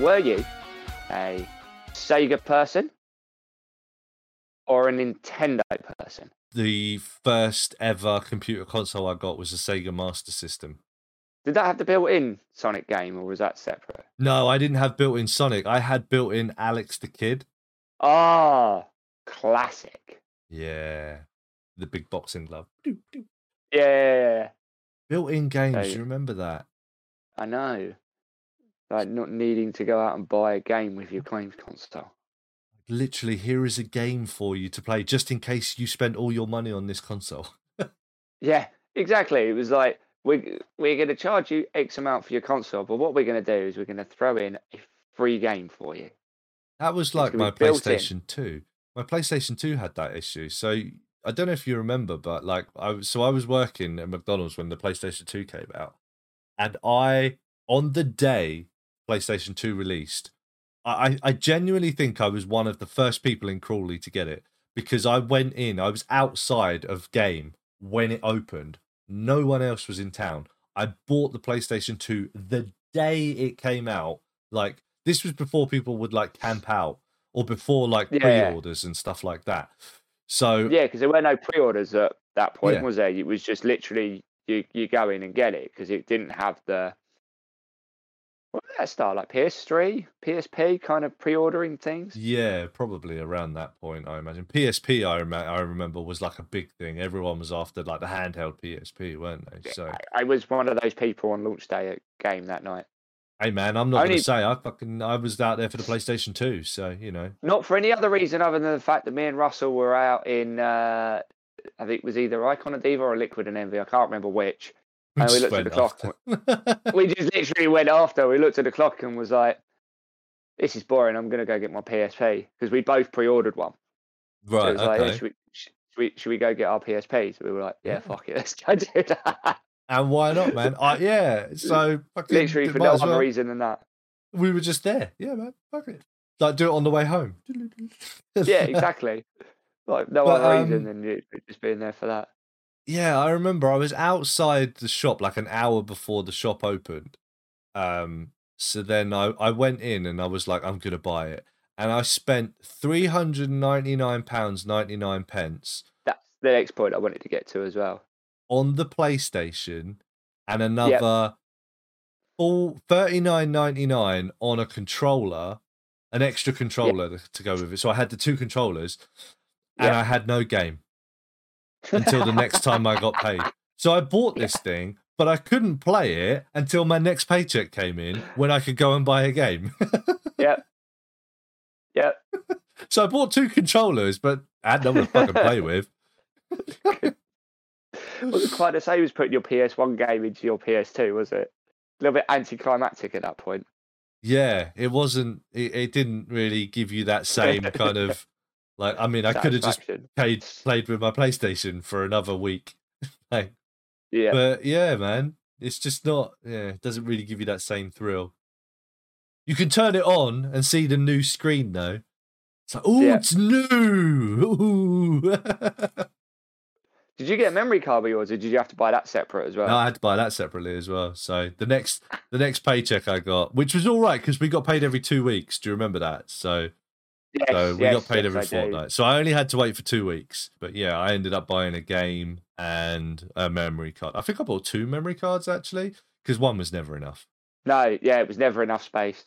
were you a Sega person or a Nintendo person? The first ever computer console I got was a Sega Master System. Did that have the built-in Sonic game, or was that separate? No, I didn't have built-in Sonic. I had built-in Alex the Kid. Ah, classic. Yeah, the big boxing glove. Yeah, Built-in games. So- you remember that? I know. Like not needing to go out and buy a game with your claims console. Literally, here is a game for you to play, just in case you spent all your money on this console. Yeah, exactly. It was like we we're going to charge you X amount for your console, but what we're going to do is we're going to throw in a free game for you. That was like my be built in. PlayStation 2. My PlayStation 2 had that issue. So I don't know if you remember, but like I was so I was working at McDonald's when the PlayStation 2 came out. And I on the day PlayStation 2 released, I, I genuinely think I was one of the first people in Crawley to get it because I went in, I was outside of game when it opened. No one else was in town. I bought the PlayStation 2 the day it came out. Like this was before people would like camp out or before like Yeah. pre-orders and stuff like that. So Yeah, because there were no pre-orders at that point, Yeah. was there? It was just literally you you go in and get it because it didn't have the what that start like PS3, PSP kind of pre-ordering things. Yeah, probably around that point, I imagine. PSP, I, rem- I remember, was like a big thing. Everyone was after like the handheld PSP, weren't they? So, I, I was one of those people on launch day at game that night. hey man, I'm not gonna say I fucking I was out there for the PlayStation 2, so you know. Not for any other reason other than the fact that me and Russell were out in uh, I think it was either Icon of Diva or Liquid and Envy. I can't remember which. We And we looked at the after. we just literally went after. We looked at the clock and was like, "This is boring. I'm gonna go get my PSP because we both pre-ordered one." So it right, was like, okay. should, we, should we should we go get our PSP? So we were like, "Yeah, Yeah. fuck it, let's go do that." And why not, man? I, yeah, so fucking literally for no other well. reason than that. We were just there. Yeah, man. Fuck it. Like do it on the way home. Yeah, exactly. like no But, other reason um, than you just being there for that. Yeah, I remember I was outside the shop like an hour before the shop opened. Um, so then I, I went in and I was like, I'm gonna buy it. And I spent three hundred and ninety nine pounds ninety nine pence That's the next point I wanted to get to as well. on the PlayStation and another full thirty nine ninety nine on a controller, an extra controller to- to go with it. So I had the two controllers and. I had no game. Until the next time I got paid. So I bought this thing, but I couldn't play it until my next paycheck came in when I could go and buy a game. Yep. Yep. so I bought two controllers, but I had no one to fucking play with. wasn't quite the same as putting your PS1 game into your PS2, was it? A little bit anticlimactic at that point. Yeah, it wasn't. It, it didn't really give you that same kind of like. I mean, I could have just played played with my PlayStation for another week. like, Yeah. But yeah, man, it's just not. Yeah, it doesn't really give you that same thrill. You can turn it on and see the new screen though. It's like, oh, Yeah. it's new. Ooh. Did you get a memory card with yours, or did you have to buy that separate as well? no, I had to buy that separately as well. So the next, the next paycheck I got, which was all right because we got paid every two weeks. Do you remember that? So, yes, so we yes, got paid yes, every fortnight. So I only had to wait for two weeks. But yeah, I ended up buying a game and a memory card. I think I bought two memory cards actually because one was never enough. No, yeah, it was never enough space.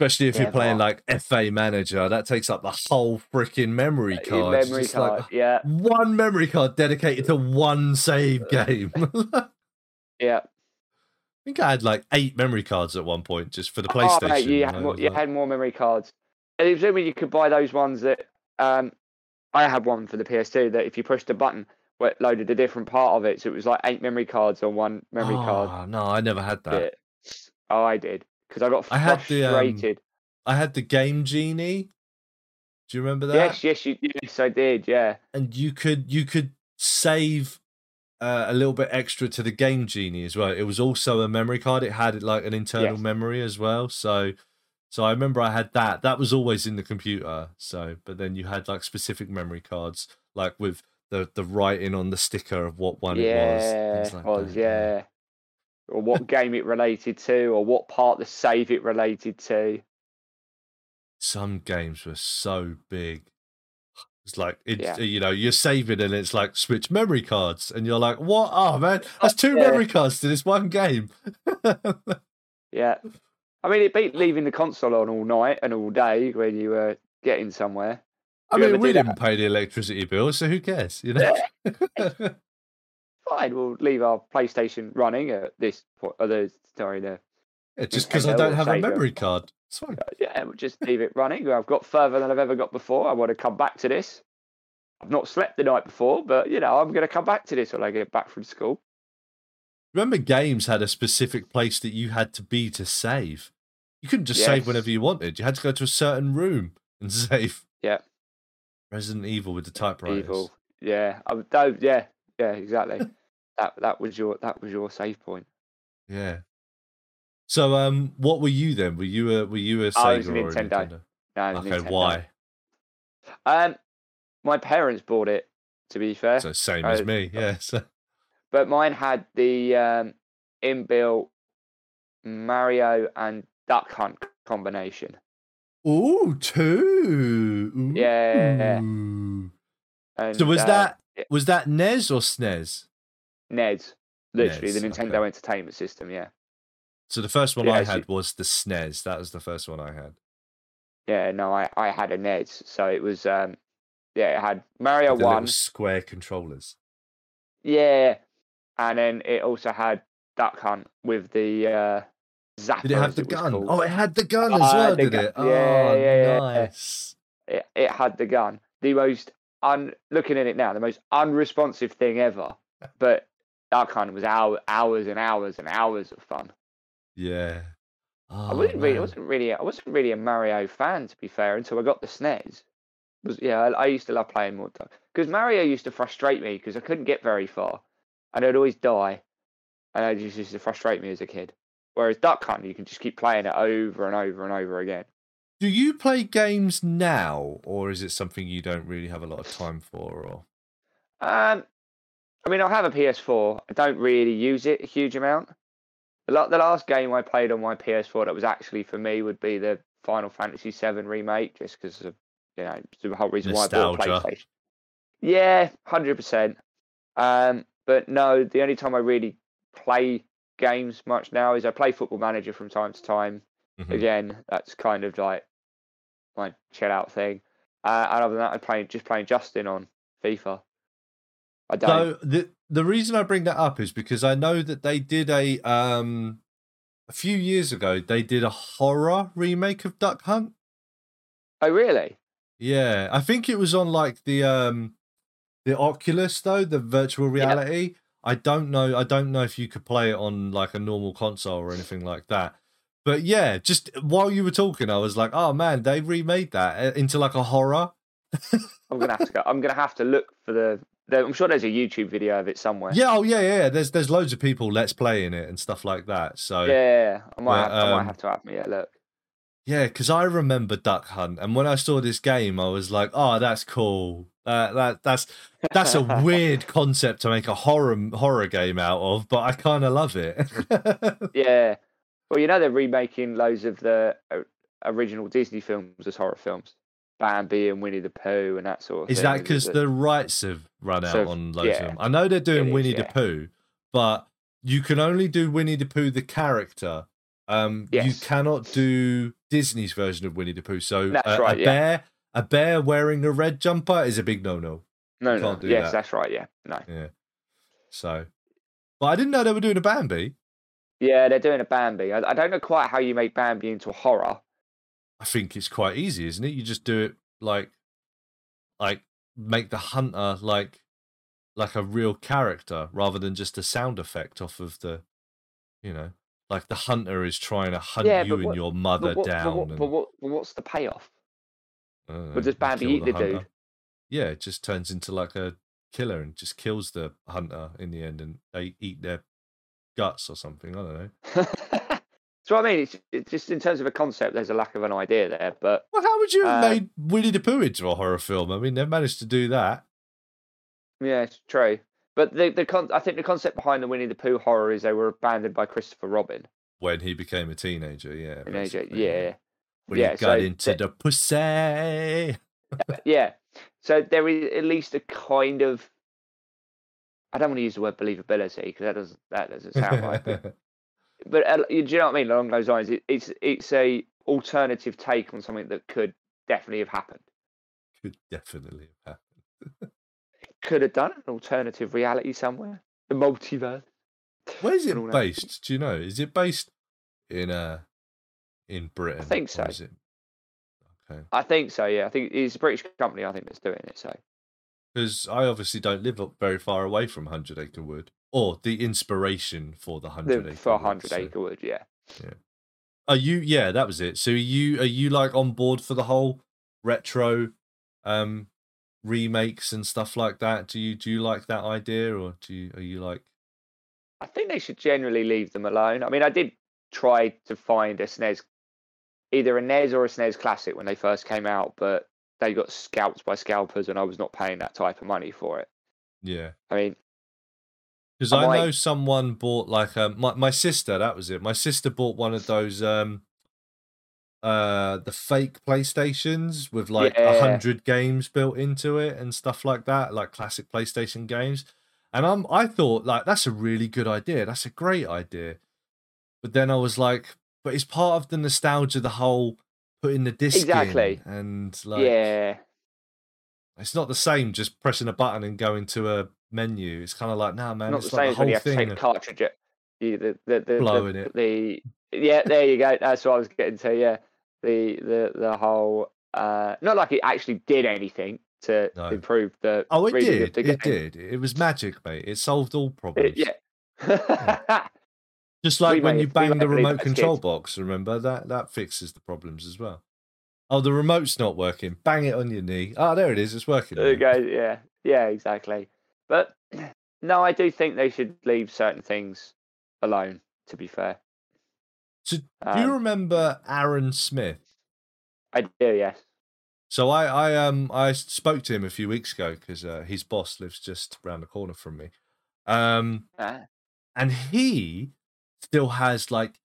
Especially if Yeah, you're playing like FA Manager, that takes up the whole freaking memory Uh, your card. Memory just like, card, yeah, one memory card dedicated to one save game. yeah. I think I had like eight memory cards at one point just for the Oh, PlayStation. mate, you had more, you had more memory cards. And assuming you could buy those ones that um, I had one for the PS2 that if you pushed a button, it loaded a different part of it, so it was like eight memory cards on one memory card. Oh, No, I never had that. Oh, I did because I got I had the, um. I had the Game Genie. Do you remember that? yes, yes, you, yes, I did. Yeah, and you could you could save uh, a little bit extra to the game genie as well it was also a memory card it had like an internal Yes. memory as well so so i remember i had that that was always in the computer so but then you had like specific memory cards like with the the writing on the sticker of what one yeah, it was like was that, yeah. Or what game it related to, or what part the save it related to. some games were so big. It's like it's Yeah. you know you're saving and it's like switch memory cards and you're like what? Oh man, oh, that's two yeah. memory cards to this one game. Yeah. I mean, it beat leaving the console on all night and all day when you were getting somewhere. I You mean, we didn't pay the electricity bill, so who cares? You know. Fine, we'll leave our PlayStation running at this point. Oh, uh, the, sorry, the Yeah, just because I don't or have a memory card. It's fine. Uh, yeah, we'll just leave it running. I've got further than I've ever got before. I want to come back to this. I've not slept the night before, but you know, I'm going to come back to this when I get back from school. Remember, games had a specific place that you had to be to save. You couldn't just save whenever you wanted. You had to go to a certain room and save. Yeah. Resident Evil with the typewriters. Evil. Yeah, I would- yeah, yeah, exactly. that that was your that was your save point. Yeah. So, um, what were you then? Were you a were you a Sega I was a Nintendo. Nintendo? No, Okay, Nintendo. why? Um, my parents bought it. To be fair, So same as me. Yeah. So, but mine had the um, inbuilt Mario and Duck Hunt combination. ooh, two. Ooh. Yeah. And, So was uh, that was that NES or SNES? NES? Literally, the Nintendo okay. Entertainment System. Yeah, So the first one Yeah, I so- had was the SNES. That was the first one I had. yeah. No, I I had a NES, so it was um, yeah, it had Mario the One. square controllers. Yeah, and then it also had Duck Hunt with the uh, Zapper. Did it have the was gun? Oh, it had the gun as Ah, well, did gun. it? Yeah, oh, yeah, yeah. nice. it, it had the gun. The most un looking at it now, the most unresponsive thing ever. But that kind of was hour, hours and hours and hours of fun. Yeah. I Oh, wasn't really, I wasn't really, I wasn't really a Mario fan to be fair until I got the SNES. Was yeah, I, I used to love playing more because Mario used to frustrate me because I couldn't get very far, and I'd always die, and it just used to frustrate me as a kid. Whereas Duck Hunt, you can just keep playing it over and over and over again. Do you play games now, or is it something you don't really have a lot of time for? Or Um, I mean, I have a PS4. I don't really use it a huge amount. The, last game I played on my PS4 that was actually for me would be the Final Fantasy VII remake, just because of you know the whole reason why I bought PlayStation. Yeah, hundred percent. But no, the only time I really play games much now is I play Football Manager from time to time. Mhm. Again, that's kind of like my chill out thing. Uh, and other than that, I'm playing just playing Justin on FIFA. I don't. So the the reason I bring that up is because I know that they did a um a few years ago they did a horror remake of Duck Hunt. oh, really? Yeah, I think it was on like the um the Oculus though, the virtual reality. I don't know. I don't know if you could play it on like a normal console or anything like that. But yeah, just while you were talking, I was like, "Oh man, they remade that uh, into like a horror." I'm gonna have to go. I'm gonna have to look for the. I'm sure there's a YouTube video of it somewhere. Yeah, oh yeah, yeah. There's there's loads of people let's play in it and stuff like that. So Yeah, I might. But, have, I might um, have to have me a look. Yeah, because I remember Duck Hunt, and when I saw this game, I was like, "Oh, that's cool. Uh, that that's that's a weird concept to make a horror horror game out of, but I kind of love it." Yeah. Well, you know they're remaking loads of the uh, original Disney films as horror films, Bambi and Winnie the Pooh and that sort of Is thing. that because the rights have run out So, on loads of them? I know they're doing is, Winnie the. Pooh, but you can only do Winnie the Pooh the character. Um, you cannot do Disney's version of Winnie the Pooh. So That's uh, right, a yeah. A bear wearing a red jumper is a big no-no. no, you no, yes, that. that's right. Yeah, no, Yeah. So, but I didn't know they were doing a Bambi. yeah, they're doing a Bambi. I, I don't know quite how you make Bambi into a horror. I think it's quite easy, isn't it? You just do it like, like make the hunter like, like a real character rather than just a sound effect off of the, you know, like the hunter is trying to hunt Yeah, you but and your mother But what, down. but, what, and, but, what, but what's the payoff? Know, But does you Bambi eat the hunter. dude? Yeah, it just turns into like a killer and just kills the hunter in the end, and they eat their guts or something. I don't know. so I mean, it's, it's just in terms of a concept, there's a lack of an idea there. But Well, how would you have Uh, made Winnie the Pooh into a horror film? I mean, they've managed to do that. yeah, it's true. But the the con- I think the concept behind the Winnie the Pooh horror is they were abandoned by Christopher Robin. when he became a teenager. Yeah, Teenager, basically, yeah. When Yeah, you got so into the- the pussy. yeah. So there is at least a kind of. I don't want to use the word believability because that doesn't that doesn't sound right. But, but uh, you- do you know what I mean? Along those lines, it, it's it's a alternative take on something that could definitely have happened. Could definitely have happened. Could have done an alternative reality somewhere, the multiverse. Where is it and all that. based? Do you know? Is it based in uh in Britain? I think so. is it- Okay. I think so. Yeah, I think it's a British company. I think that's doing it. So Because I obviously don't live up very far away from Hundred Acre Wood, or the inspiration for the Hundred Acre for Wood, Hundred so- Acre Wood, yeah. Are you? Yeah, that was it. So are you are you like on board for the whole retro um remakes and stuff like that? Do you do you like that idea, or do you are you like? I think they should generally leave them alone. I mean, I did try to find a SNES, either a NES or a SNES Classic when they first came out, but they got scalped by scalpers, and I was not paying that type of money for it. Yeah, I mean, because I know someone bought like um my my sister. That was it. My sister bought one of those um uh the fake PlayStations with like a Yeah. hundred games built into it and stuff like that, like classic PlayStation games. And I'm I thought like that's a really good idea. That's a great idea. But then I was like, but it's part of the nostalgia, the whole putting the disc Exactly. in and like yeah, it's not the same just pressing a button and going to a menu. It's kind of like, nah, man, not the it's same like as the when you whole have to take the cartridge. The the the the, Blowing the, it. the yeah, there you go. That's what I was getting to. Yeah, the the the whole uh, not like it actually did anything to No. improve the. Oh, it did. the It did. It was magic, mate. It solved all problems. It- yeah. Just like We when you bang the remote control kids. box, remember? That that fixes the problems as well. Oh, the remote's not working. Bang it on your knee. Oh, there it is. It's working. There you go. Yeah, yeah, exactly. But no, I do think they should leave certain things alone. To be fair, So, do you Um, remember Aaron Smith? I do. Yes. So I, I um I spoke to him a few weeks ago because uh, his boss lives just around the corner from me. Um, Ah, and he still has like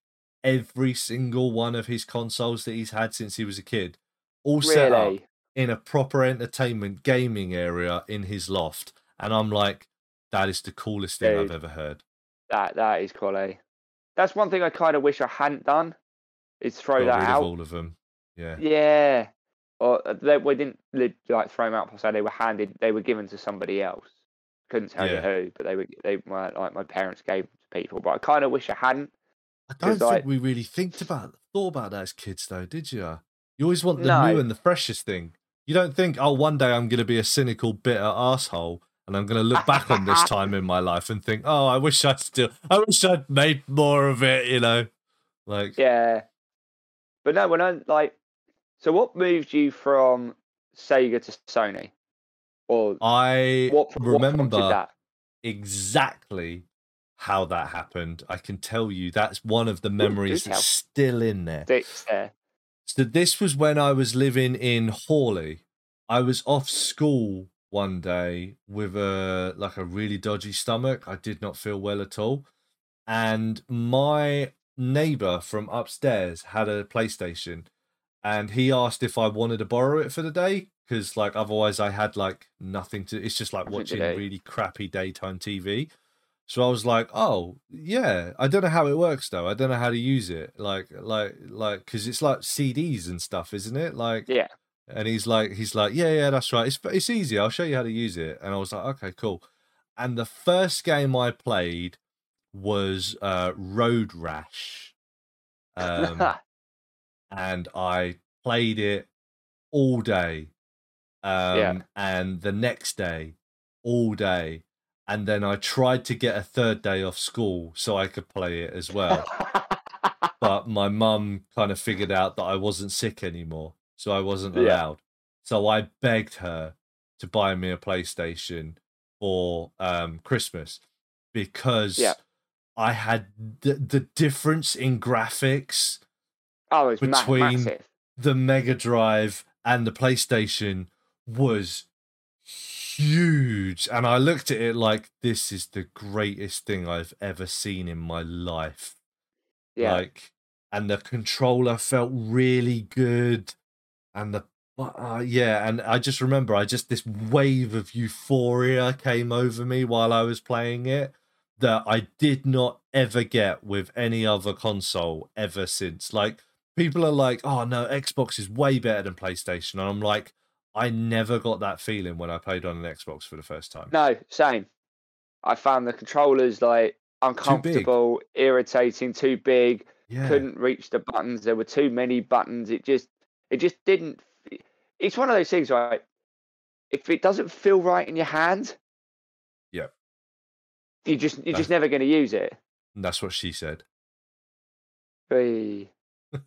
every single one of his consoles that he's had since he was a kid, all set up in a proper entertainment gaming area in his loft. And I'm like, that is the coolest thing I've ever heard. That that is quality. That's one thing I kind of wish I hadn't done. Is throw Got that rid out. of all of them. Yeah. Yeah. Or uh, they, we didn't like throw them out per se. They were handed. They were given to somebody else. Couldn't tell Yeah. you who, but they were. They were like my parents gave them people. But I kind of wish I hadn't. I don't think like- we really think about thought about that as kids though, did you? You always want the No. new and the freshest thing. You don't think, oh, one day I'm going to be a cynical, bitter asshole, and I'm going to look back on this time in my life and think, oh, I wish I still, I wish I'd made more of it. You know, like Yeah. But no, when I like, so what moved you from Sega to Sony, or I what, what remember that? exactly how that happened. I can tell you that's one of the memories that's still in there. Sticks there. So this was when I was living in Hawley. I was off school one day with a like a really dodgy stomach. I did not feel well at all. And my neighbor from upstairs had a PlayStation and he asked if I wanted to borrow it for the day because like otherwise I had like nothing to it's just like watching really crappy daytime TV. So I was like, "Oh, yeah. I don't know how it works though. I don't know how to use it. Like, like, like, because it's like CDs and stuff, isn't it? Like, Yeah. and he's like, he's like, yeah, yeah, that's right. It's it's easy. I'll show you how to use it. And I was like, okay, cool. And the first game I played was uh, Road Rash, um, and I played it all day, um, Yeah. and the next day, all day, and then I tried to get a third day off school so I could play it as well but my mum kind of figured out that I wasn't sick anymore, so I wasn't Yeah. allowed. So I begged her to buy me a PlayStation for um, Christmas because Yeah. I had the, the difference in graphics, oh, ma- between- the Mega Drive and the PlayStation was huge. And I looked at it like, this is the greatest thing I've ever seen in my life. Yeah. Like, and the controller felt really good, and the uh, yeah, and I just remember I just this wave of euphoria came over me while I was playing it that I did not ever get with any other console ever since. Like people are like, "Oh no, Xbox is way better than PlayStation," and I'm like, I never got that feeling when I played on an Xbox for the first time. No, same. I found the controllers like uncomfortable, irritating, too big. Yeah. Couldn't reach the buttons. There were too many buttons. It just, it just didn't. It's one of those things, right? If it doesn't feel right in your hand, Yeah. you just you're just never going to use it. And that's what she said. Hey.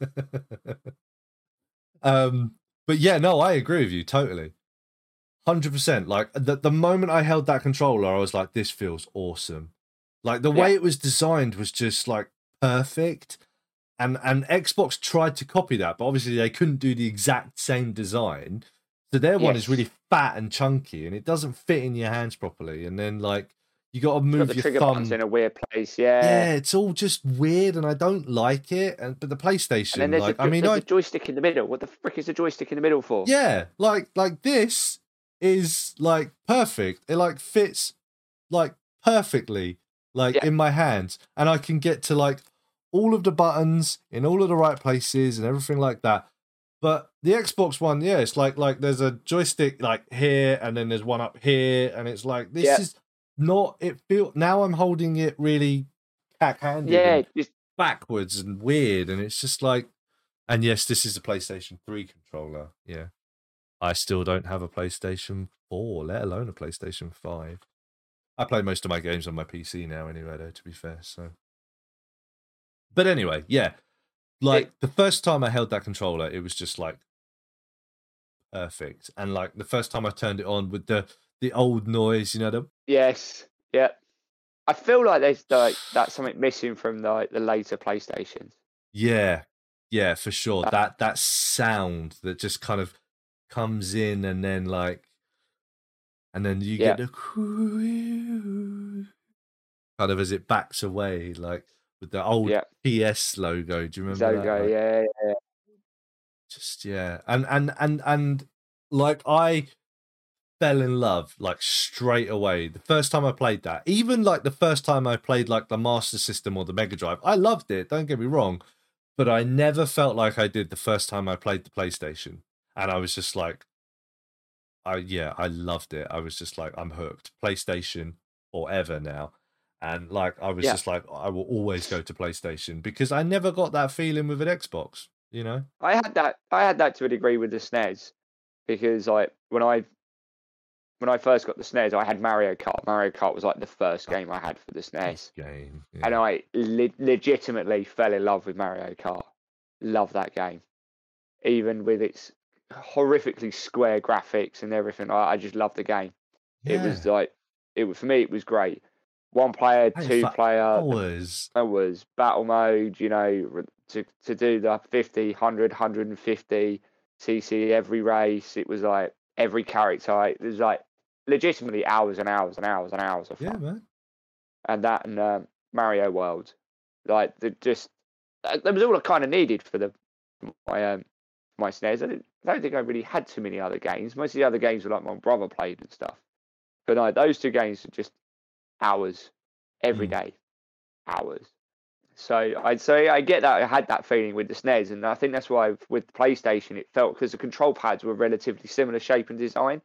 um, but yeah, no, I agree with you totally. Hundred percent. Like the the moment I held that controller, I was like, "This feels awesome." Like the way Yeah. it was designed was just like perfect, and and Xbox tried to copy that, but obviously they couldn't do the exact same design. So their one is really fat and chunky, and it doesn't fit in your hands properly. And then like you got to Got move the your trigger thumb buttons in a weird place. Yeah. yeah, it's all just weird, and I don't like it. And but the PlayStation, And then like, a, I mean, there's I a joystick in the middle. What the frick is the joystick in the middle for? yeah, like like this is like perfect. It like fits like perfectly, like Yeah. in my hands, and I can get to like all of the buttons in all of the right places and everything like that. But the Xbox One, yeah, it's like like there's a joystick like here, and then there's one up here, and it's like this Yeah. is not. It feel now I'm holding it really cack-handed. Yeah. Just, backwards and weird and it's just like and yes this is a playstation 3 controller yeah i still don't have a playstation 4 let alone a playstation 5 i play most of my games on my pc now anyway though to be fair so but anyway yeah like the first time i held that controller it was just like perfect and like the first time i turned it on with the the old noise you know the yes. Yeah. I feel like there's like that's something missing from the like, the later PlayStations. Yeah, yeah, for sure. Uh, that that sound that just kind of comes in and then like, and then you Yeah. get the kind of as it backs away, like with the old Yeah. PS logo. Do you remember that? Zogo, Like, yeah, yeah. just yeah, and and and and like I fell in love like straight away the first time I played that. Even like the first time I played like the Master System or the Mega Drive, I loved it. Don't get me wrong, but I never felt like I did the first time I played the PlayStation, and I was just like, I yeah, I loved it. I was just like, I'm hooked. PlayStation or ever now. And like I was Yeah. just like, I will always go to PlayStation because I never got that feeling with an Xbox, you know? I had that. I had that to a degree with the SNES because like when I when I first got the SNES, I had Mario Kart. Mario Kart was like the first game I had for the SNES, game. and. I le- legitimately fell in love with Mario Kart. Love that game, even with its horrifically square graphics and everything. I, I just loved the game. It was like it was for me. It was great. One player, Hey, two player. hours. That was battle mode, you know, to to do the 50, 100, 150 CC every race. It was like every character. It was like legitimately hours and hours and hours and hours of Yeah, fun. man. And that and um, Mario World, like the just that that was all I kind of needed for the my um my SNES. I, didn't, I don't think I really had too many other games. Most of the other games were like my brother played and stuff. But no, those two games were just hours every Mm. day, hours. So I'd say I get that I had that feeling with the SNES, and I think that's why with PlayStation it felt because the control pads were relatively similar shape and design.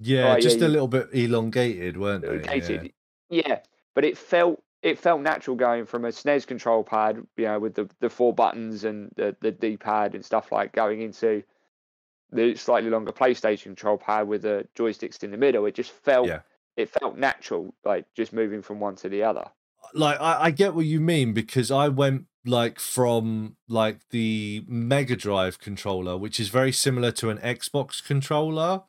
Yeah, yeah, just a little bit elongated, weren't they? Yeah. Elongated. Yeah. but it felt it felt natural going from a SNES control pad, you know, with the, the four buttons and the, the D pad and stuff like going into the slightly longer PlayStation control pad with the joysticks in the middle. It just felt Yeah. it felt natural, like just moving from one to the other. like I, I get what you mean because I went like from like the Mega Drive controller, which is very similar to an Xbox controller,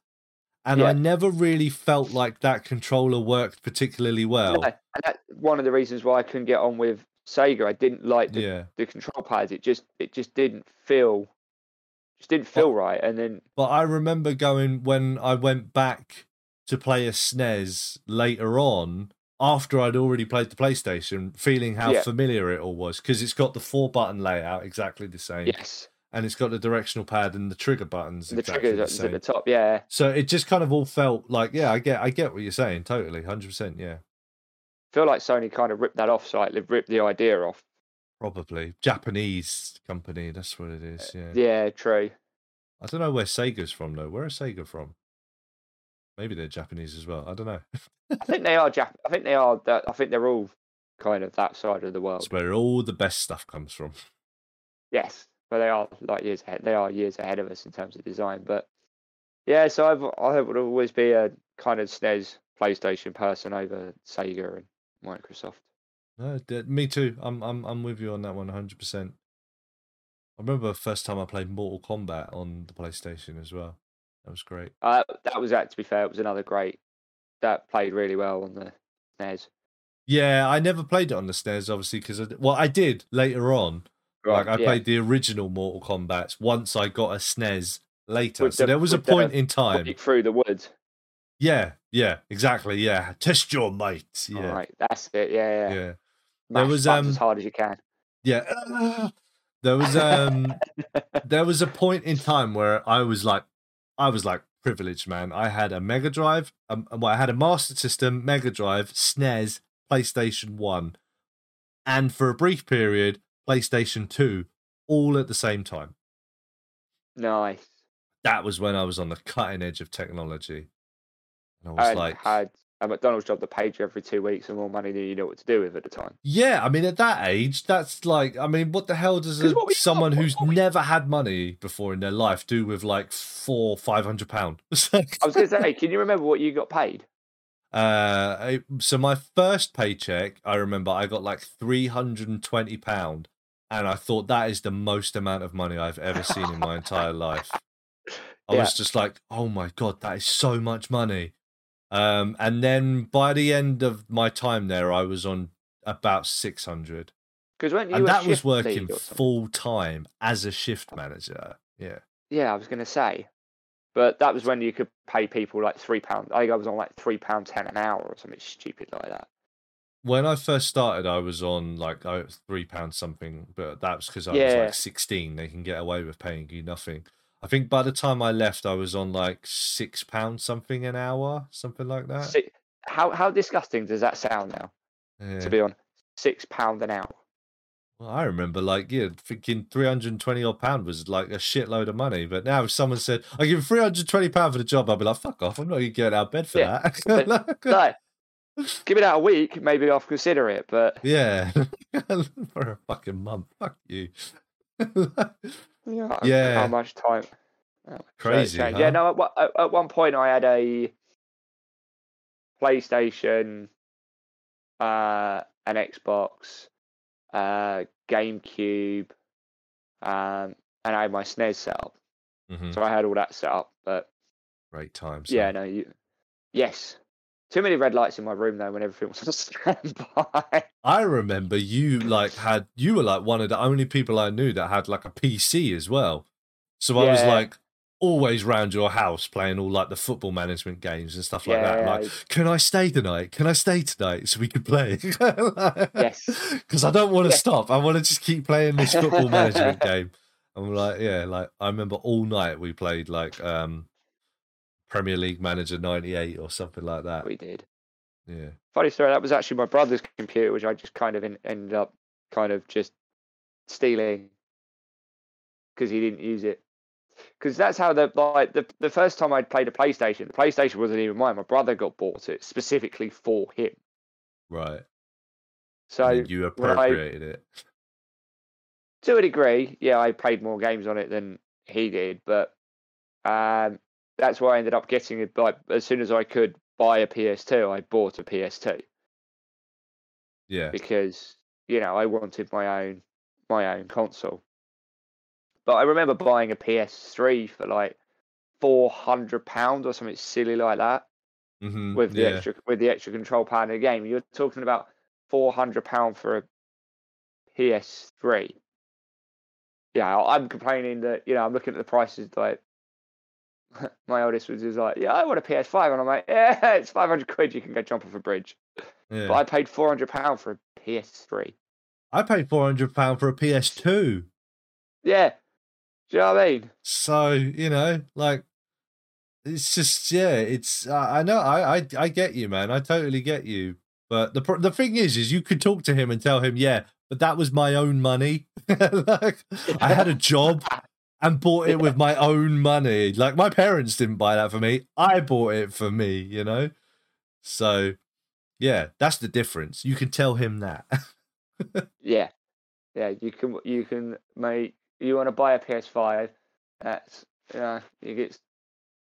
and I never really felt like that controller worked particularly well. No, and that's one of the reasons why I couldn't get on with Sega. I didn't like the, Yeah, the control pads. It just it just didn't feel just didn't feel right. And then but I remember going when I went back to play a SNES later on. after I'd already played the PlayStation, feeling how Yeah. familiar it all was because it's got the four button layout exactly the same, Yes, and it's got the directional pad and the trigger buttons the exactly trigger buttons at the top. Yeah, So it just kind of all felt like, yeah, I get, I get what you're saying, totally, hundred percent, yeah, feel like Sony kind of ripped that off slightly, ripped the idea off. probably Japanese company. That's what it is. Yeah. Uh, yeah, true. I don't know where Sega's from though. Where is Sega from? Maybe they're Japanese as well. I don't know. I think they are Jap. I think they are. That. I think they're all kind of that side of the world. That's where all the best stuff comes from. Yes, but they are like years ahead. They are years ahead of us in terms of design. But yeah, so I've I would always be a kind of SNES PlayStation person over Sega and Microsoft. No, me too. I'm I'm I'm with you on that one 100%. I remember the first time I played Mortal Kombat on the PlayStation as well. That was great. Uh, that was that. To be fair, it was another great. That played really well on the SNES. Yeah, I never played it on the SNES, obviously, because well, I did later on. Like I yeah. played the original Mortal Kombat once I got a SNES later. With so the- there was a the point in time. Through the woods. Yeah, yeah, exactly. Yeah, test your might. Yeah, All right, that's it. Yeah, yeah. yeah. Mash was, um, as hard as you can. Yeah. There was um there was a point in time where I was like I was like privileged man. I had a Mega Drive, um, well, I had a Master System, Mega Drive, SNES, PlayStation 1, and for a brief period, PlayStation 2 all at the same time. Nice. That was when I was on the cutting edge of technology. And I was And like had a McDonald's job that paid you every two weeks and more money than you know what to do with at the time. Yeah, I mean, at that age, that's like, I mean, what the hell does a, someone who's we- never had money before in their life do with like four, five hundred pound? I was going to say, hey, can you remember what you got paid? Uh, I- so my first paycheck, I remember I got like three hundred and twenty pound, and I thought that is the most amount of money I've ever seen in my entire life. I Yeah. was just like, oh my god, that is so much money. Um, and then by the end of my time there, I was on about six hundred. Because when you and that was working lead or something- full time as a shift manager. Yeah, Yeah, I was going to say, but that was when you could pay people like three pounds. I think I was on like three pound ten an hour or something stupid like that. when I first started, I was on like oh, three pounds something, but that was because I was like sixteen. They can get away with paying you nothing. I think by the time I left, I was on like six pounds something an hour, something like that. Si- how how disgusting does that sound now? Yeah. To be on six pound an hour. Well, I remember like yeah, thinking three hundred and twenty odd pound was like a shitload of money. But now if someone said I give three hundred twenty pound for the job, I'd be like, fuck off! I'm not even getting out of bed for Yeah, that. So, give it out a week, maybe I'll consider it. But Yeah, for a fucking month. Fuck you. yeah, Yeah. how much time? how much Crazy, huh? Yeah, no. At, one- at, at one point, I had a PlayStation, uh, an Xbox, uh, GameCube, um, and I had my SNES set up. Mhm. So I had all that set up. But Great times. yeah, no, you. Yes. Too many red lights in my room though when everything was on standby. I remember you like had you were like one of the only people I knew that had like a PC as well. So I was like always round your house playing all like the football management games and stuff like that. Yeah, Like, can I stay tonight? Can I stay tonight so we could play? Yes. Because I don't want to Yeah. stop. I want to just keep playing this football management game. I'm like, yeah, like I remember all night we played like um Premier League Manager '98 or something like that. we did. Yeah. Funny story. That was actually my brother's computer, which I just kind of en- ended up kind of just stealing because he didn't use it. Because that's how the like the the first time I'd played a PlayStation, the PlayStation wasn't even mine. My brother got bought it specifically for him. Right. So you when I- appropriated it. to a degree, yeah, I played more games on it than he did, but um, that's why I ended up getting it. Like as soon as I could buy a PS2, I bought a PS2 Yeah. because you know I wanted my own my own console. But I remember buying a PS3 for like four hundred pounds or something silly like that hmm with the yeah. extra with the extra control pad in the game. You're talking about four hundred pound for a PS3. Yeah, I'm complaining that you know I'm looking at the prices like my oldest was just like, yeah, I want a PS5, and I'm like, yeah, it's five hundred quid. You can go jump off a bridge. Yeah. But I paid four hundred pound for a PS3. I paid four hundred pound for a PS2. Yeah, do you know what I mean? So you know, like, it's just yeah. It's uh, I know I, I I get you, man. I totally get you. But the the thing is, is you could talk to him and tell him, yeah, but that was my own money. like, I had a job and bought it with my own money. Like my parents didn't buy that for me. I bought it for me. You know. So yeah, that's the difference. You can tell him that. Yeah, yeah. You can you can make you want to buy a PS5. That's you know you get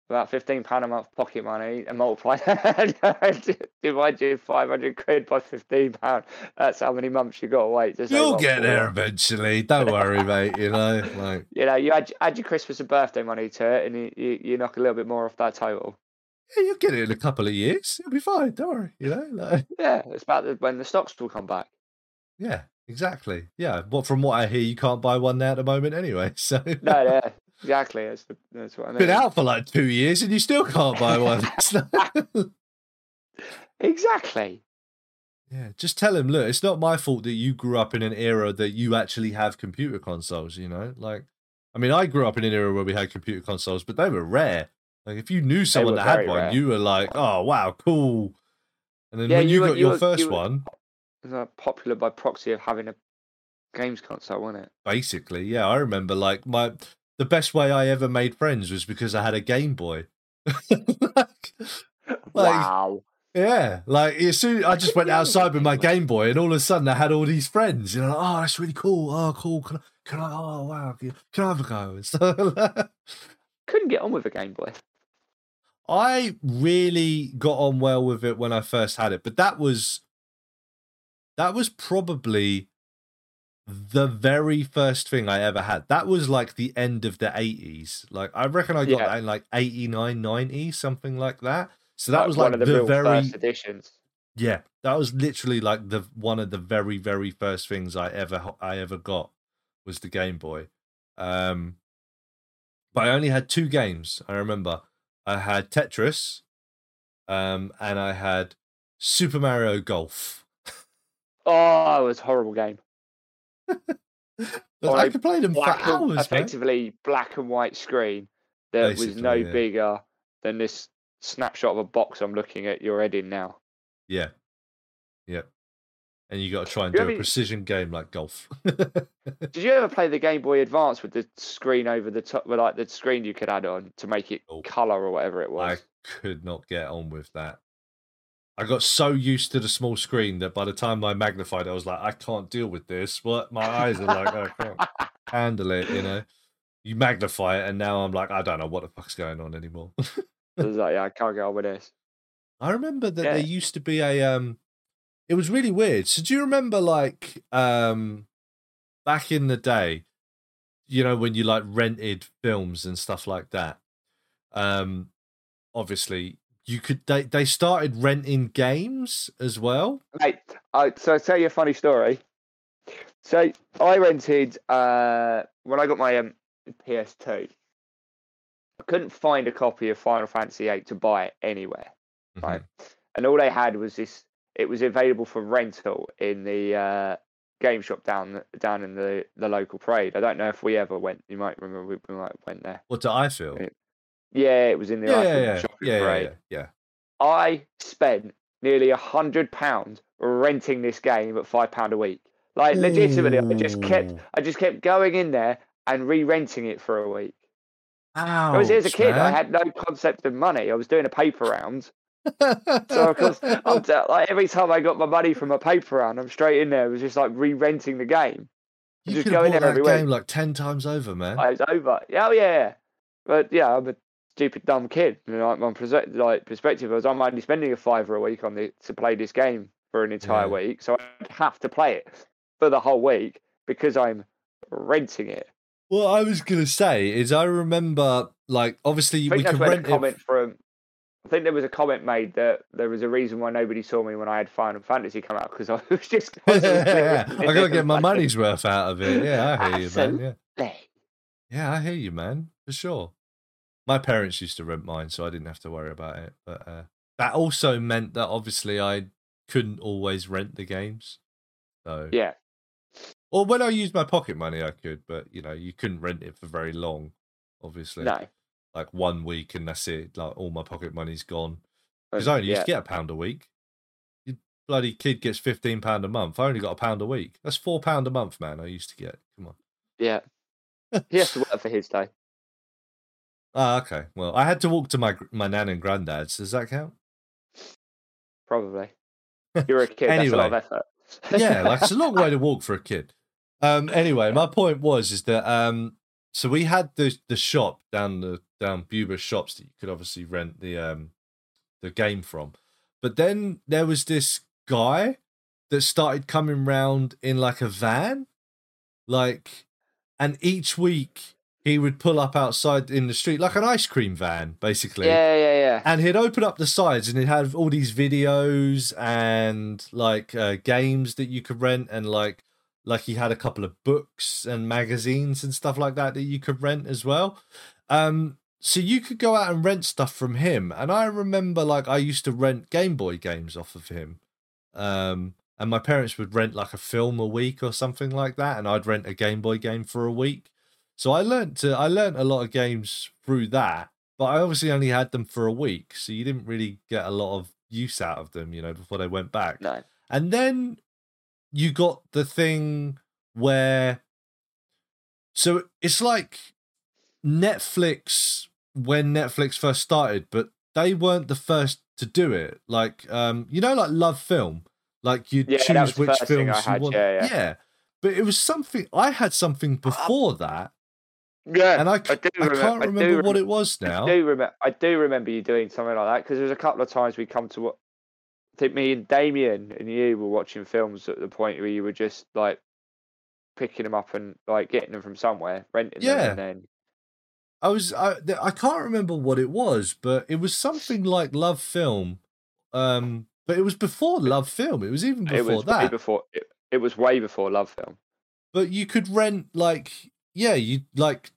about fifteen pound a month pocket money and multiply divide your five hundred quid by fifteen pound. That's how many months you got to wait. To You'll get there eventually. Don't worry, mate. You know, like You know, you add, add your Christmas and birthday money to it, and you, you, you knock a little bit more off that total. yeah, you'll get it in a couple of years. It'll be fine. Don't worry. You know, like Yeah, it's about the, when the stocks will come back. yeah, exactly. Yeah. What from what I hear, you can't buy one now at the moment anyway. So No, yeah, exactly. That's, the, that's what I mean. been out for like two years and you still can't buy one. Exactly. yeah, just tell him, look, it's not my fault that you grew up in an era that you actually have computer consoles. You know, like I mean, I grew up in an era where we had computer consoles, but they were rare. Like if you knew someone that had one, rare. you were like, oh wow, cool. And then Yeah, when you, you were- got you your were- first you were- one, It's uh, popular by proxy of having a games console, wasn't it? basically, yeah, I remember like my the best way I ever made friends was because I had a Game Boy. like, Like- wow. yeah, like as soon I just went outside with my Game Boy, and all of a sudden I had all these friends. You know, like, oh, that's really cool. Oh, cool. Can I? Can I? Oh, wow. Can I have a go? And stuff like that. Couldn't get on with a Game Boy. I really got on well with it when I first had it, but that was that was probably the very first thing I ever had. That was like the end of the 80s. Like I reckon I got Yeah. that in like 89, 90, something like that. So that was one like the, the, very first editions. yeah, that was literally like the one of the very very first things I ever I ever got was the Game Boy. Um but I only had two games. I remember. I had Tetris um and I had Super Mario Golf. Oh, it was a horrible game. I could play them for Black and, hours, man. effectively black and white screen that was no yeah. bigger than this snapshot of a box I'm looking at your head in now. Yeah. Yeah. And you got to try and You do a precision game like golf. Did you ever play the Game Boy Advance with the screen over the top, with like the screen you could add on to make it oh. Nope. color or whatever it was? I could not get on with that. I got so used to the small screen that by the time I magnified it, I was like, I can't deal with this. What my eyes are like, I can't handle it. You know, you magnify it, and now I'm like, I don't know what the fuck's going on anymore. I was like, yeah, I can't get on with this. I remember that Yeah. there used to be a um it was really weird. So do you remember like um back in the day, you know, when you like rented films and stuff like that? Um obviously you could they, they started renting games as well. I, so I'll tell you a funny story. So I rented uh, when I got my um, PS2. I couldn't find a copy of Final Fantasy VIII to buy it anywhere, right? And all they had was this. It was available for rental in the uh, game shop down down in the, the local parade. I don't know if we ever went. You might remember we, we might went there. What do I feel? Yeah, it was in the Yeah, yeah, yeah. shopping Yeah, parade. yeah, yeah. I spent nearly a hundred pounds renting this game at five pound a week. Like legitimately, I just kept, I just kept going in there and re-renting it for a week. Ouch, I was here as a kid, I had no concept of money. I was doing a paper round, so of course, I'm t- like every time I got my money from a paper round, I'm straight in there. It was just like re-renting the game. you just could have bought there that every week. game like ten times over, man. I was over. Oh yeah. But yeah, I'm a stupid dumb kid. You know, like my perse- like perspective was I'm only spending a fiver a week on the to play this game for an entire Yeah. week, so I'd have to play it for the whole week because I'm renting it. What I was gonna say is, I remember, like, obviously we could rent it. comment from. I think there was a comment made that there was a reason why nobody saw me when I had Final Fantasy come out because I was just. yeah, I gotta get my money's worth out of it. Yeah, I hear you, man. Yeah, yeah, I hear you, man, for sure. My parents used to rent mine, so I didn't have to worry about it. But uh, that also meant that obviously I couldn't always rent the games. So Yeah. Or when I used my pocket money, I could, but you know, you couldn't rent it for very long. Obviously, No. like one week and that's it. Like all my pocket money's gone. Because I only used to get a pound a week. You bloody kid gets fifteen pound a month. I only got a pound a week. That's four pound a month, man. I used to get. Come on. Yeah. He has to work for his day. Ah, okay. Well, I had to walk to my my nan and granddad's. Does that count? Probably. You're a kid. That's a lot of effort. yeah, like it's a long way to walk for a kid. Um, anyway, my point was is that um, so we had the the shop down the down Buba shops that you could obviously rent the um the game from, but then there was this guy that started coming round in like a van, like, and each week he would pull up outside in the street like an ice cream van, basically. Yeah, yeah, yeah. and he'd open up the sides and he'd have all these videos and like uh, games that you could rent and like like he had a couple of books and magazines and stuff like that that you could rent as well. Um so you could go out and rent stuff from him. And i remember like i used to rent game boy games off of him. Um and my parents would rent like a film a week or something like that and i'd rent a game boy game for a week so i learned to i learned a lot of games through that but I obviously only had them for a week, so you didn't really get a lot of use out of them, you know, before they went back. No. And then you got the thing where, so it's like Netflix when Netflix first started, but they weren't the first to do it. Like, um, you know, like Love Film, like you Yeah, choose which films you want. yeah, yeah. but it was something I had something before that, Yeah. and I, I do I remem- can't I do remember what it was now. I do remember. I do remember you doing something like that because there was a couple of times we come to what. I think me and Damien and you were watching films at the point where you were just like picking them up and like getting them from somewhere, renting Yeah. them, and then I was I I can't remember what it was, but it was something like Love Film. Um, but it was before Love Film. It was even it before was way that. before. It, it was way before Love Film. But you could rent like yeah, you like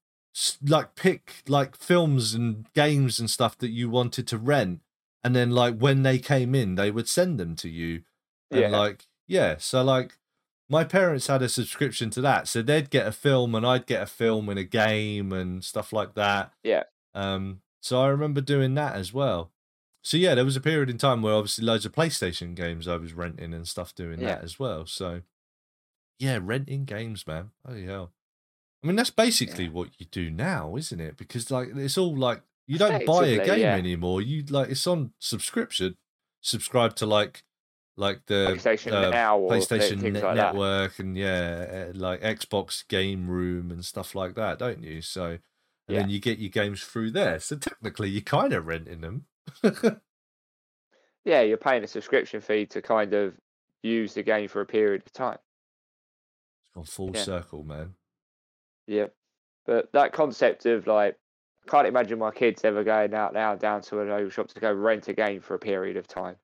like pick like films and games and stuff that you wanted to rent, and then like when they came in, they would send them to you. And Yeah. like yeah, so like my parents had a subscription to that, so they'd get a film and I'd get a film and a game and stuff like that. Yeah. Um, so I remember doing that as well. So yeah, there was a period in time where obviously loads of PlayStation games I was renting and stuff doing Yeah. that as well. So yeah, renting games, man. Oh hell. I mean that's basically Yeah. what you do now, isn't it? Because like it's all like you don't buy a game yeah. anymore. You like it's on subscription. Subscribe to like like the PlayStation uh, Now or PlayStation Net- like that. Network and yeah, uh, like Xbox Game Room and stuff like that, don't you? So, and then you get your games through there. So technically, you're kind of renting them. Yeah, you're paying a subscription fee to kind of use the game for a period of time. It's gone full Yeah. circle, man. Yeah. But that concept of like, I can't imagine my kids ever going out now down to a local shop to go rent a game for a period of time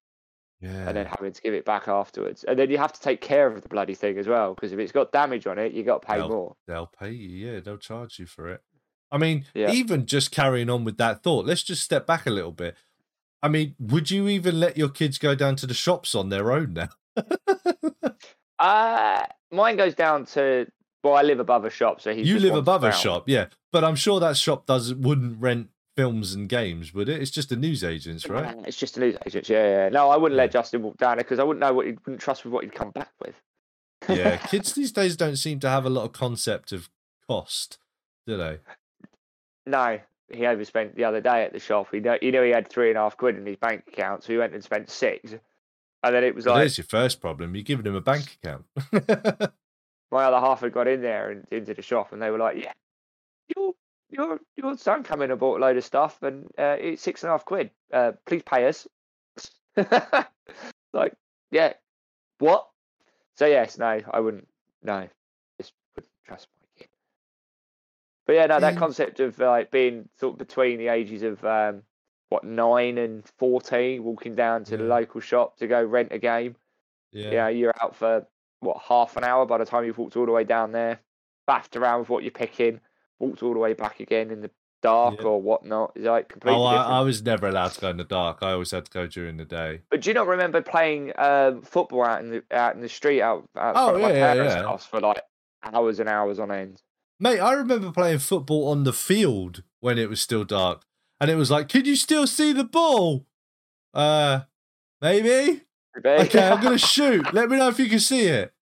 Yeah, and then having to give it back afterwards. And then you have to take care of the bloody thing as well because if it's got damage on it, you got to pay Well, more. they'll pay you. Yeah, they'll charge you for it. I mean, Yeah. even just carrying on with that thought, let's just step back a little bit. I mean, would you even let your kids go down to the shops on their own now? Uh, mine goes down to, well, I live above a shop. So he you live above a shop, yeah, but I'm sure that shop does wouldn't rent films and games, would it? It's just a newsagents, right? It's just a news agent. Yeah, yeah. No, I wouldn't Yeah. let Justin walk down it because I wouldn't know what he wouldn't trust with what he'd come back with. yeah, kids these days don't seem to have a lot of concept of cost, do they? No, he overspent the other day at the shop. He know, you know he had three and a half quid in his bank account, so he went and spent six. And then it was Well, like there's your first problem. You're giving him a bank account. my other half had got in there and into the shop, and they were like, "Yeah, your your your son come in and bought a load of stuff, and uh, it's six and a half quid. Uh, please pay us." like, yeah, what? So yes, no, I wouldn't. No, just wouldn't trust my kid. But yeah, no, that concept of like being sort of between the ages of um, what nine and fourteen, walking down to the local shop to go rent a game. yeah. Yeah, you're out for what half an hour by the time you've walked all the way down there, faffed around with what you're picking, walked all the way back again in the dark Yeah. or whatnot. Is like completely Oh, I. I was never allowed to go in the dark. I always had to go during the day. But do you not remember playing um, football out in the out in the street out, out Oh, my yeah, yeah, parents' yeah. house for like hours and hours on end? Mate, I remember playing football on the field when it was still dark. And it was like, can you still see the ball? Uh, maybe? Okay, I'm going to shoot. Let me know if you can see it.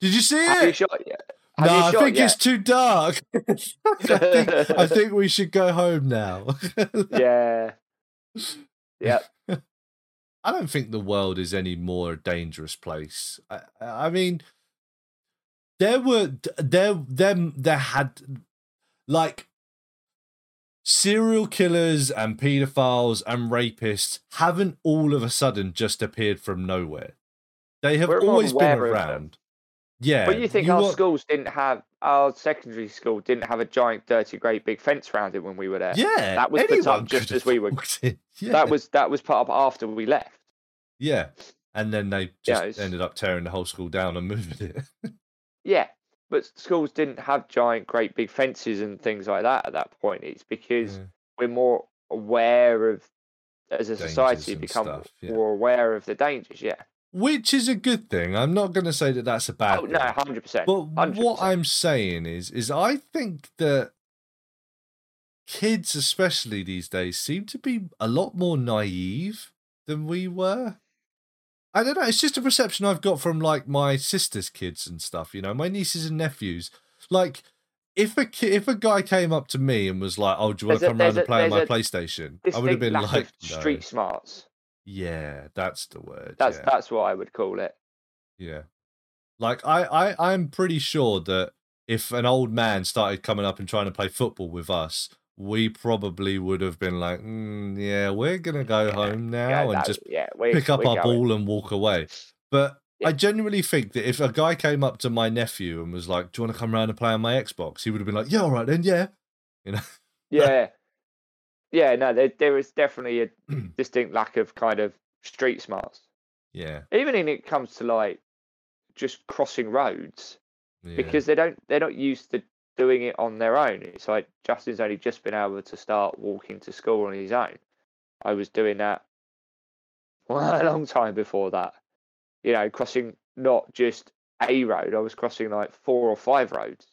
Did you see Have you it? shot yet? Have No, you I think yet? it's too dark. I, think, I think we should go home now. yeah. Yeah. I don't think the world is any more dangerous place. I, I mean, there were there them there had like serial killers and pedophiles and rapists haven't all of a sudden just appeared from nowhere. They have We're always been aware of them. around. Yeah, But you think our wa- schools didn't have our secondary school didn't have a giant, dirty, great big fence around it when we were there. Yeah, that was put up just as we were- Yeah, That was that was put up after we left. yeah, and then they just it's- ended up tearing the whole school down and moving it. Yeah, but schools didn't have giant, great big fences and things like that at that point. It's because we're more aware of, as a Dangers society, become stuff, yeah. more aware of the dangers. Yeah. Which is a good thing. I'm not going to say that that's a bad Oh thing. no, hundred percent. But what I'm saying is, is I think that kids, especially these days, seem to be a lot more naive than we were. I don't know. It's just a perception I've got from like my sister's kids and stuff. You know, my nieces and nephews. Like, if a ki- if a guy came up to me and was like, "Oh, do you want to come around and play on my PlayStation?" I would have been like, "No." street smarts. "Yeah, that's the word." That's yeah. that's what I would call it. Yeah. Like I, I I'm pretty sure that if an old man started coming up and trying to play football with us, we probably would have been like, mm, yeah, we're gonna go home now yeah, and that- just yeah, we, pick up our going. ball and walk away. But Yeah. I genuinely think that if a guy came up to my nephew and was like, "Do you want to come around and play on my Xbox?" He would have been like, "Yeah, all right then, yeah." You know? Yeah, yeah. No, there there is definitely a distinct lack of kind of street smarts. Yeah. Even when it comes to like just crossing roads, yeah. because they don't they're not used to doing it on their own. It's like Justin's only just been able to start walking to school on his own. I was doing that well, a long time before that. You know, crossing not just a road, I was crossing like four or five roads.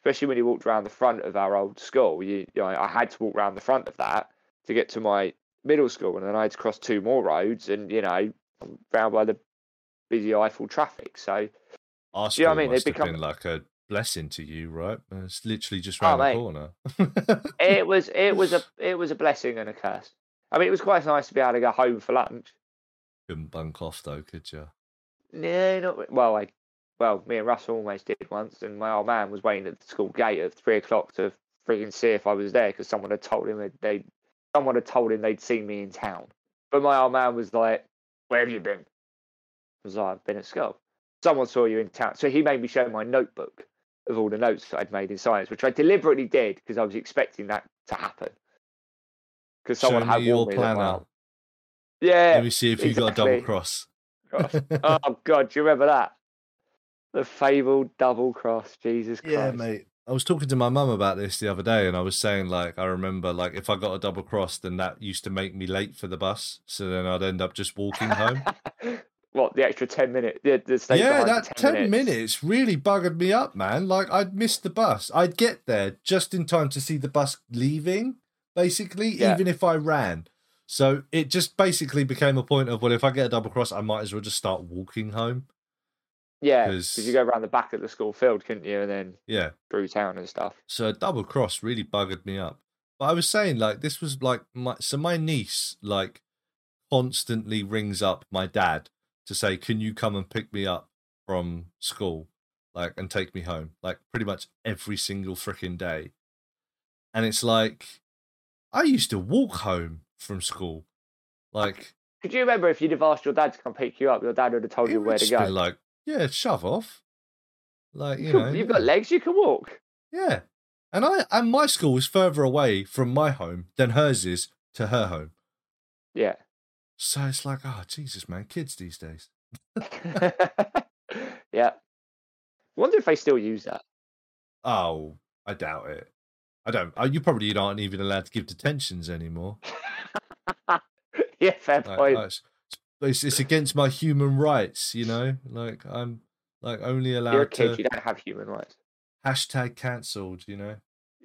Especially when you walked around the front of our old school, you, you know, I had to walk around the front of that to get to my middle school, and then I had to cross two more roads, and you know, round by the busy Eiffel traffic. So Our you know what I mean? They become- like a blessing to you, right? It's literally just Oh, round the mate. corner. it was it was a it was a blessing and a curse. I mean, it was quite nice to be able to go home for lunch. Couldn't bunk off though, could you? No, not well. I well, me and Russell almost did once, and my old man was waiting at the school gate at three o'clock to freaking see if I was there because someone had told him that they someone had told him they'd seen me in town. But my old man was like, "Where have you been?" I was like, "I've been at school." Someone saw you in town, so he made me show my notebook of all the notes that I'd made in science, which I deliberately did because I was expecting that to happen. Because someone had your warned me that planner. my- Yeah, Let me see if you got a double cross. cross. oh god, do you remember that? The fabled double cross. Jesus Christ. Yeah, mate. I was talking to my mum about this the other day, and I was saying like I remember like if I got a double cross, then that used to make me late for the bus, so then I'd end up just walking home. what the extra ten minutes? The, the stay yeah, that for ten minutes. really buggered me up, man. Like I'd miss the bus. I'd get there just in time to see the bus leaving, basically, Yeah. even if I ran. So it just basically became a point of well, if I get a double cross, I might as well just start walking home. yeah because you go around the back of the school field, couldn't you? And then Yeah. through town and stuff. So a double cross really buggered me up. But I was saying like this was like my so my niece like constantly rings up my dad to say, "Can you come and pick me up from school, like and take me home?" Like pretty much every single freaking day. And it's like I used to walk home from school. Like Could you remember if you'd have asked your dad to come pick you up, your dad would have told you where to go. like, yeah, shove off. Like you know, You've got legs, you can walk. Yeah. And I and my school is further away from my home than hers is to her home. Yeah. So it's like, oh Jesus, man, kids these days. yeah. Wonder if they still use that. Oh, I doubt it. I don't. uh, You probably aren't even allowed to give detentions anymore. yeah, fair Like, point. like, it's, it's, it's against my human rights. You know, like I'm like only allowed You're a kid. to You don't have human rights. hashtag cancelled. You know.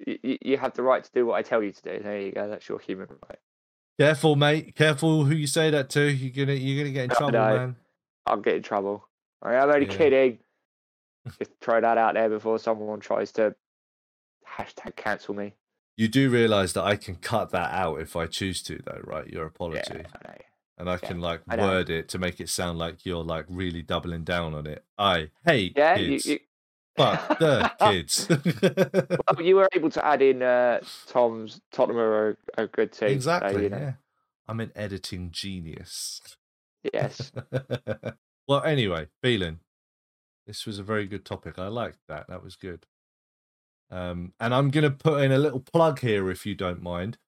You, you have the right to do what I tell you to do. There you go. That's your human right. Careful, mate. Careful who you say that to. You're gonna you're gonna get in I trouble, man. I'll get in trouble. All right, I am only Yeah. kidding. Just throw that out there before someone tries to hashtag cancel me. You do realize that I can cut that out if I choose to, though, right? Your Yeah, apology, I know. and I yeah, can like I word it to make it sound like you're like really doubling down on it. I hate Yeah, you, you... Fuck the kids. well, you were able to add in uh, Tom's Tottenham are a, good team. so, exactly. you know, Yeah. I'm an editing genius. Yes. well, anyway, feeling. This was a very good topic. I liked that. That was good. Um, and I'm going to put in a little plug here, if you don't mind,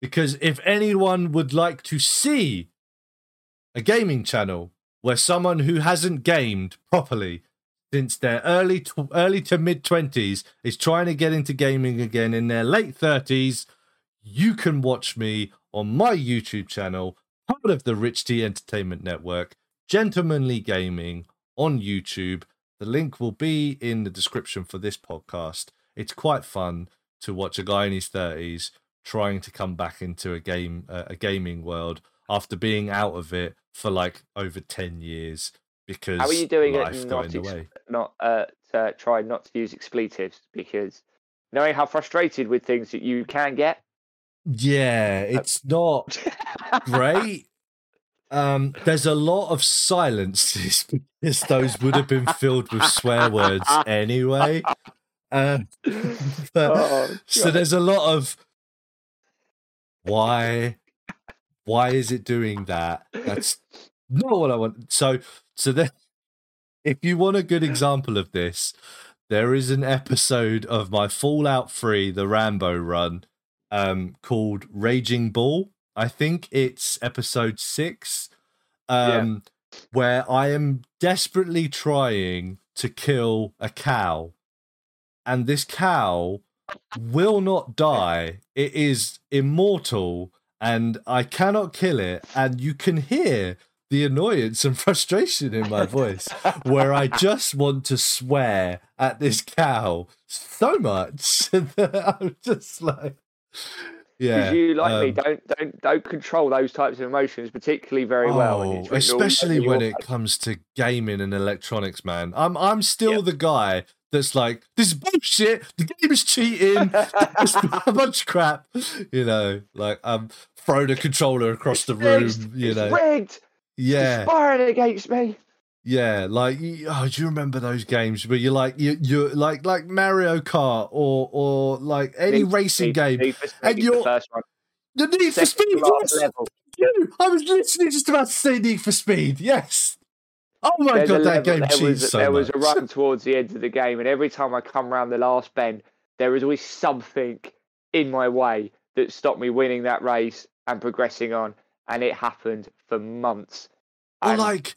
because if anyone would like to see a gaming channel where someone who hasn't gamed properly since their early tw- early to mid 20s is trying to get into gaming again in their late 30s, you can watch me on my YouTube channel, part of the Rich T Entertainment Network, Gentlemanly Gaming on YouTube. The link will be in the description for this podcast. It's quite fun to watch a guy in his 30s trying to come back into a game uh, a gaming world after being out of it for like over 10 years because How are you doing it? Not, ex- not uh, to try not to use expletives because knowing how frustrated with things that you can get. Yeah, it's not great. Um, there's a lot of silences because those would have been filled with swear words anyway. Um, but- Oh, so there's a lot of why, why is it doing that? That's not what I want. So, so then, if you want a good example of this, there is an episode of my Fallout 3, the Rambo run, um, called Raging Bull. I think it's episode six, Yeah. um, where I am desperately trying to kill a cow, and this cow will not die. It is immortal, and I cannot kill it. And you can hear the annoyance and frustration in my voice where I just want to swear at this cow so much that I'm just like, yeah. You like me, um, don't don't don't control those types of emotions particularly very well. Oh, it's written especially when it comes to gaming and electronics, man. I'm I'm still Yep. the guy that's like, this is bullshit. The game is cheating. it's a bunch of crap. You know, like um, throw the controller across the room. It's- You it's know, rigged. Yeah, It's firing against me. yeah. Like, oh, do you remember those games where you're like, you you're like like Mario Kart or or like any Need- racing Need- game? Need and is you're- first one. The Need for Speed. Yes, level. I was literally just about to say Need for Speed. Yes. Oh my There's god, that level- game there was, so there much. was a run towards the end of the game, and every time I come around the last bend, there is always something in my way that stopped me winning that race and progressing on. And it happened for months. Or And like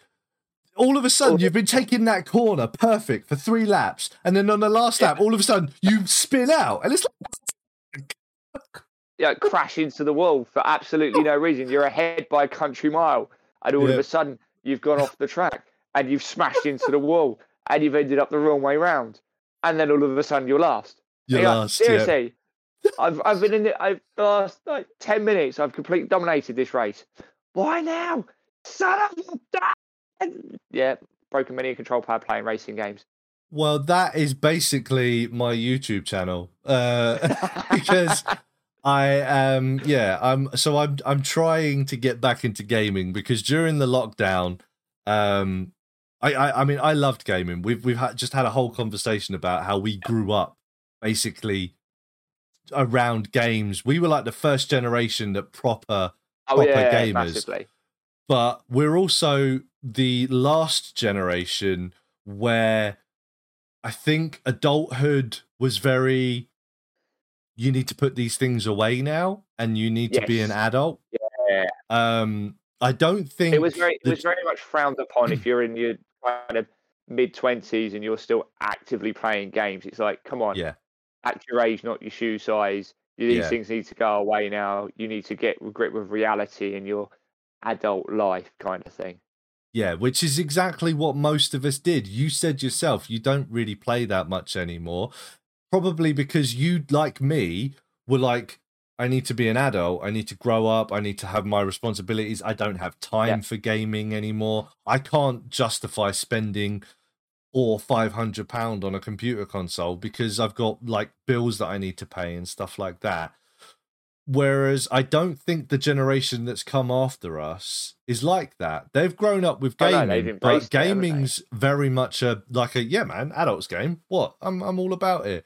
all of a sudden you've been taking that corner perfect for three laps, and then on the last lap, all of a sudden you spin out, and it's like know, crash into the wall for absolutely no reason. You're ahead by a country mile, and all Yeah. of a sudden you've gone off the track and you've smashed into the wall, and you've ended up the wrong way round, and then all of a sudden you're last. you're you're like, last. yeah. Seriously, I've I've been in it. I've the last like ten minutes. I've completely dominated this race. Why now? Son of a yeah, broken many a control pad playing racing games. Well, that is basically my YouTube channel, uh, because I um yeah I'm so I'm I'm trying to get back into gaming because during the lockdown, um, I I, I mean I loved gaming. We've we've had, just had a whole conversation about how we grew up basically around games. We were like the first generation that proper Oh Proper yeah, gamers. massively. but we're also the last generation where I think adulthood was very you need to put these things away now and you need to be an adult. Yeah. Um I don't think It was very, it was very much frowned upon if you're in your kind of mid twenties and you're still actively playing games. It's like, come on, Yeah. At your age, not your shoe size. These Yeah. things need to go away now. You need to get grip with reality in your adult life, kind of thing. Yeah, which is exactly what most of us did. You said yourself you don't really play that much anymore. Probably because you, like me, were like, I need to be an adult. I need to grow up. I need to have my responsibilities. I don't have time Yeah. for gaming anymore. I can't justify spending or five hundred pound on a computer console because I've got like bills that I need to pay and stuff like that. Whereas I don't think the generation that's come after us is like that. They've grown up with Oh, no, gaming, but embraced it, gaming's very much a like a yeah, man, adults game. What? I'm I'm all about it.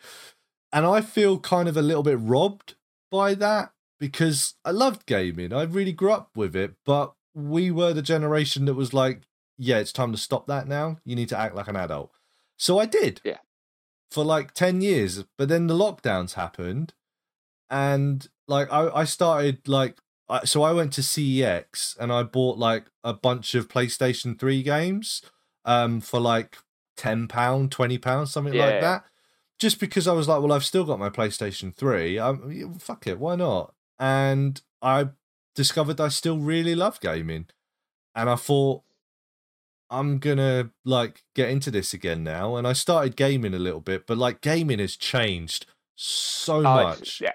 And I feel kind of a little bit robbed by that because I loved gaming. I really grew up with it, but we were the generation that was like, yeah, it's time to stop that now. You need to act like an adult. So I did. Yeah. For like 10 years. But then the lockdowns happened. And like I, I started like I, so I went to CEX and I bought like a bunch of PlayStation 3 games um for like 10 pound, 20 pounds, something like that. Just because I was like, well, I've still got my PlayStation 3. Um, yeah, fuck it, why not? And I discovered I still really love gaming. And I thought I'm gonna like get into this again now. And I started gaming a little bit, but like gaming has changed so Oh, much. yeah,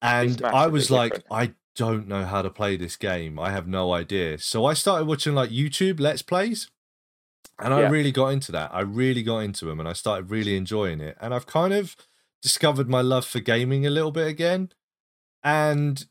and I was like, different. I don't know how to play this game. I have no idea. So I started watching like YouTube Let's Plays. And I really got into that. I really got into them and I started really enjoying it. And I've kind of discovered my love for gaming a little bit again. And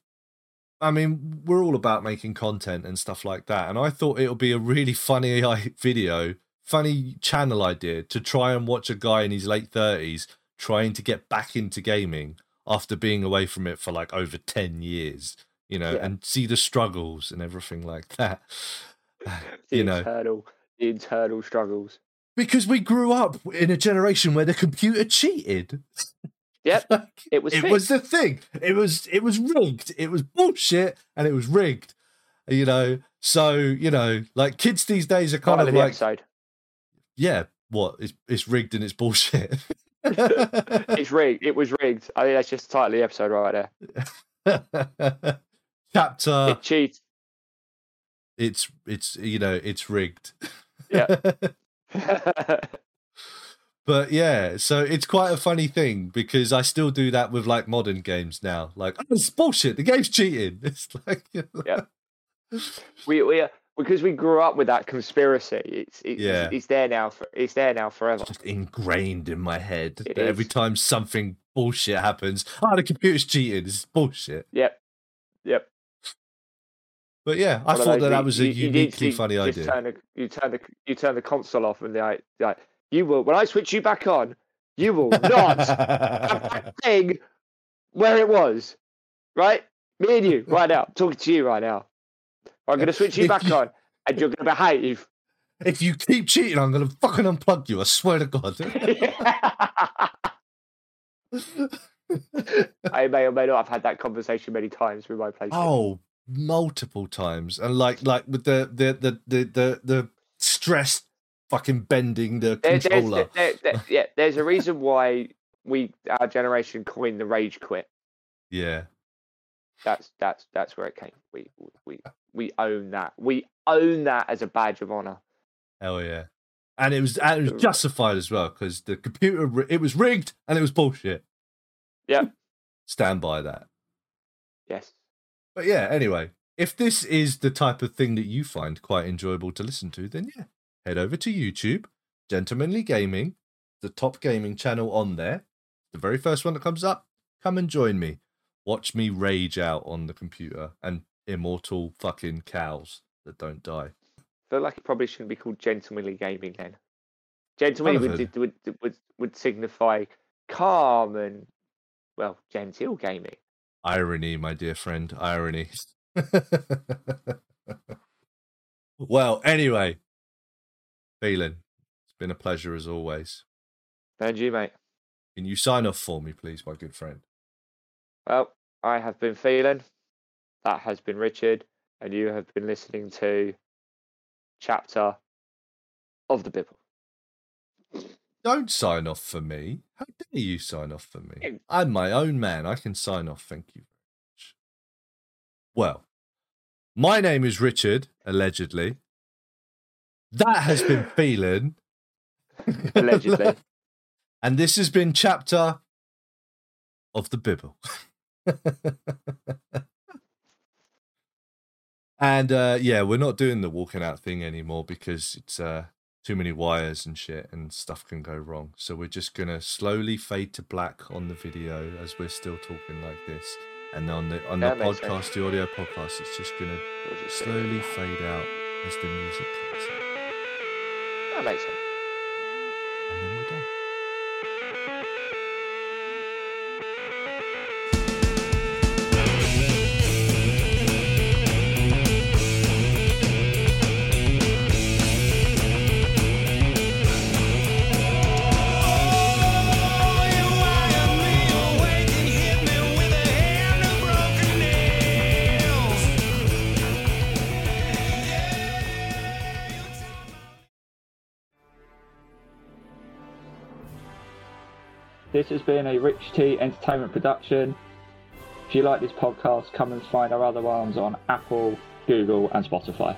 I mean, we're all about making content and stuff like that. And I thought it would be a really funny video, funny channel idea to try and watch a guy in his late 30s trying to get back into gaming after being away from it for like over 10 years, you know, Yeah. and see the struggles and everything like that. the you know, internal, the internal struggles. because we grew up in a generation where the computer cheated. Yep, it was. it fixed. was the thing. It was it was rigged. It was bullshit, and it was rigged. You know, so you know, like kids these days are kind of like, episode. yeah, what? It's it's rigged and it's bullshit. It's rigged. It was rigged. I think that's just the title of the episode right there. Chapter. it cheats. It's it's you know it's rigged. Yeah. But yeah, so it's quite a funny thing because I still do that with like modern games now. Like, oh, it's bullshit. The game's cheating. It's like, you know, Yeah. we we uh, because we grew up with that conspiracy. It's it's, Yeah. it's there now. For, it's there now forever. just ingrained in my head It that every time something bullshit happens, oh, the computer's cheating. It's bullshit. Yep. Yep. But yeah, I One of thought that that was a you- you uniquely funny idea. Turn the, you turn the you turn the console off and like like you will when I switch you back on, you will not have that thing where it was. Right? Me and you right now. I'm talking to you right now. I'm gonna switch you back on and you're gonna behave. if you keep cheating, I'm going to fucking unplug you. I swear to God. I may or may not have had that conversation many times with my PlayStation. Oh, multiple times, and like like with the the the the the, the stress fucking bending the there's, controller. there- there- yeah, there's a reason why we our generation coined the rage quit. Yeah, That's that's that's where it came. We we we own that. We own that as a badge of honor. hell yeah. And it was and it was justified as well because the computer it was rigged and it was bullshit. Yeah. Stand by that. Yes. But yeah, anyway, if this is the type of thing that you find quite enjoyable to listen to, then yeah, head over to YouTube, Gentlemanly Gaming, the top gaming channel on there, the very first one that comes up. Come and join me. Watch me rage out on the computer and immortal fucking cows that don't die. feel like it probably shouldn't be called gentlemanly gaming then. Gentlemanly would, would would would signify calm and well genteel gaming. Irony, my dear friend, irony. well, anyway, Thelan, it's been a pleasure as always. And you, mate. Can you sign off for me, please, my good friend? Well, I have been Thelan. That has been Richard, and you have been listening to chapter of the Bible. Don't sign off for me. How dare you sign off for me? I'm my own man. I can sign off. Thank you very much. Well, my name is Richard, allegedly. That has been Thelan. Allegedly. and this has been chapter of the Bible. and uh, yeah, we're not doing the walking out thing anymore because it's uh, too many wires and shit, and stuff can go wrong. So we're just gonna slowly fade to black on the video as we're still talking like this, and on the on That the podcast, sense. the audio podcast, it's just gonna We'll just do it. slowly fade out as the music comes in, That This has been a Rich T Entertainment production. If you like this podcast, come and find our other ones on Apple, Google, and Spotify.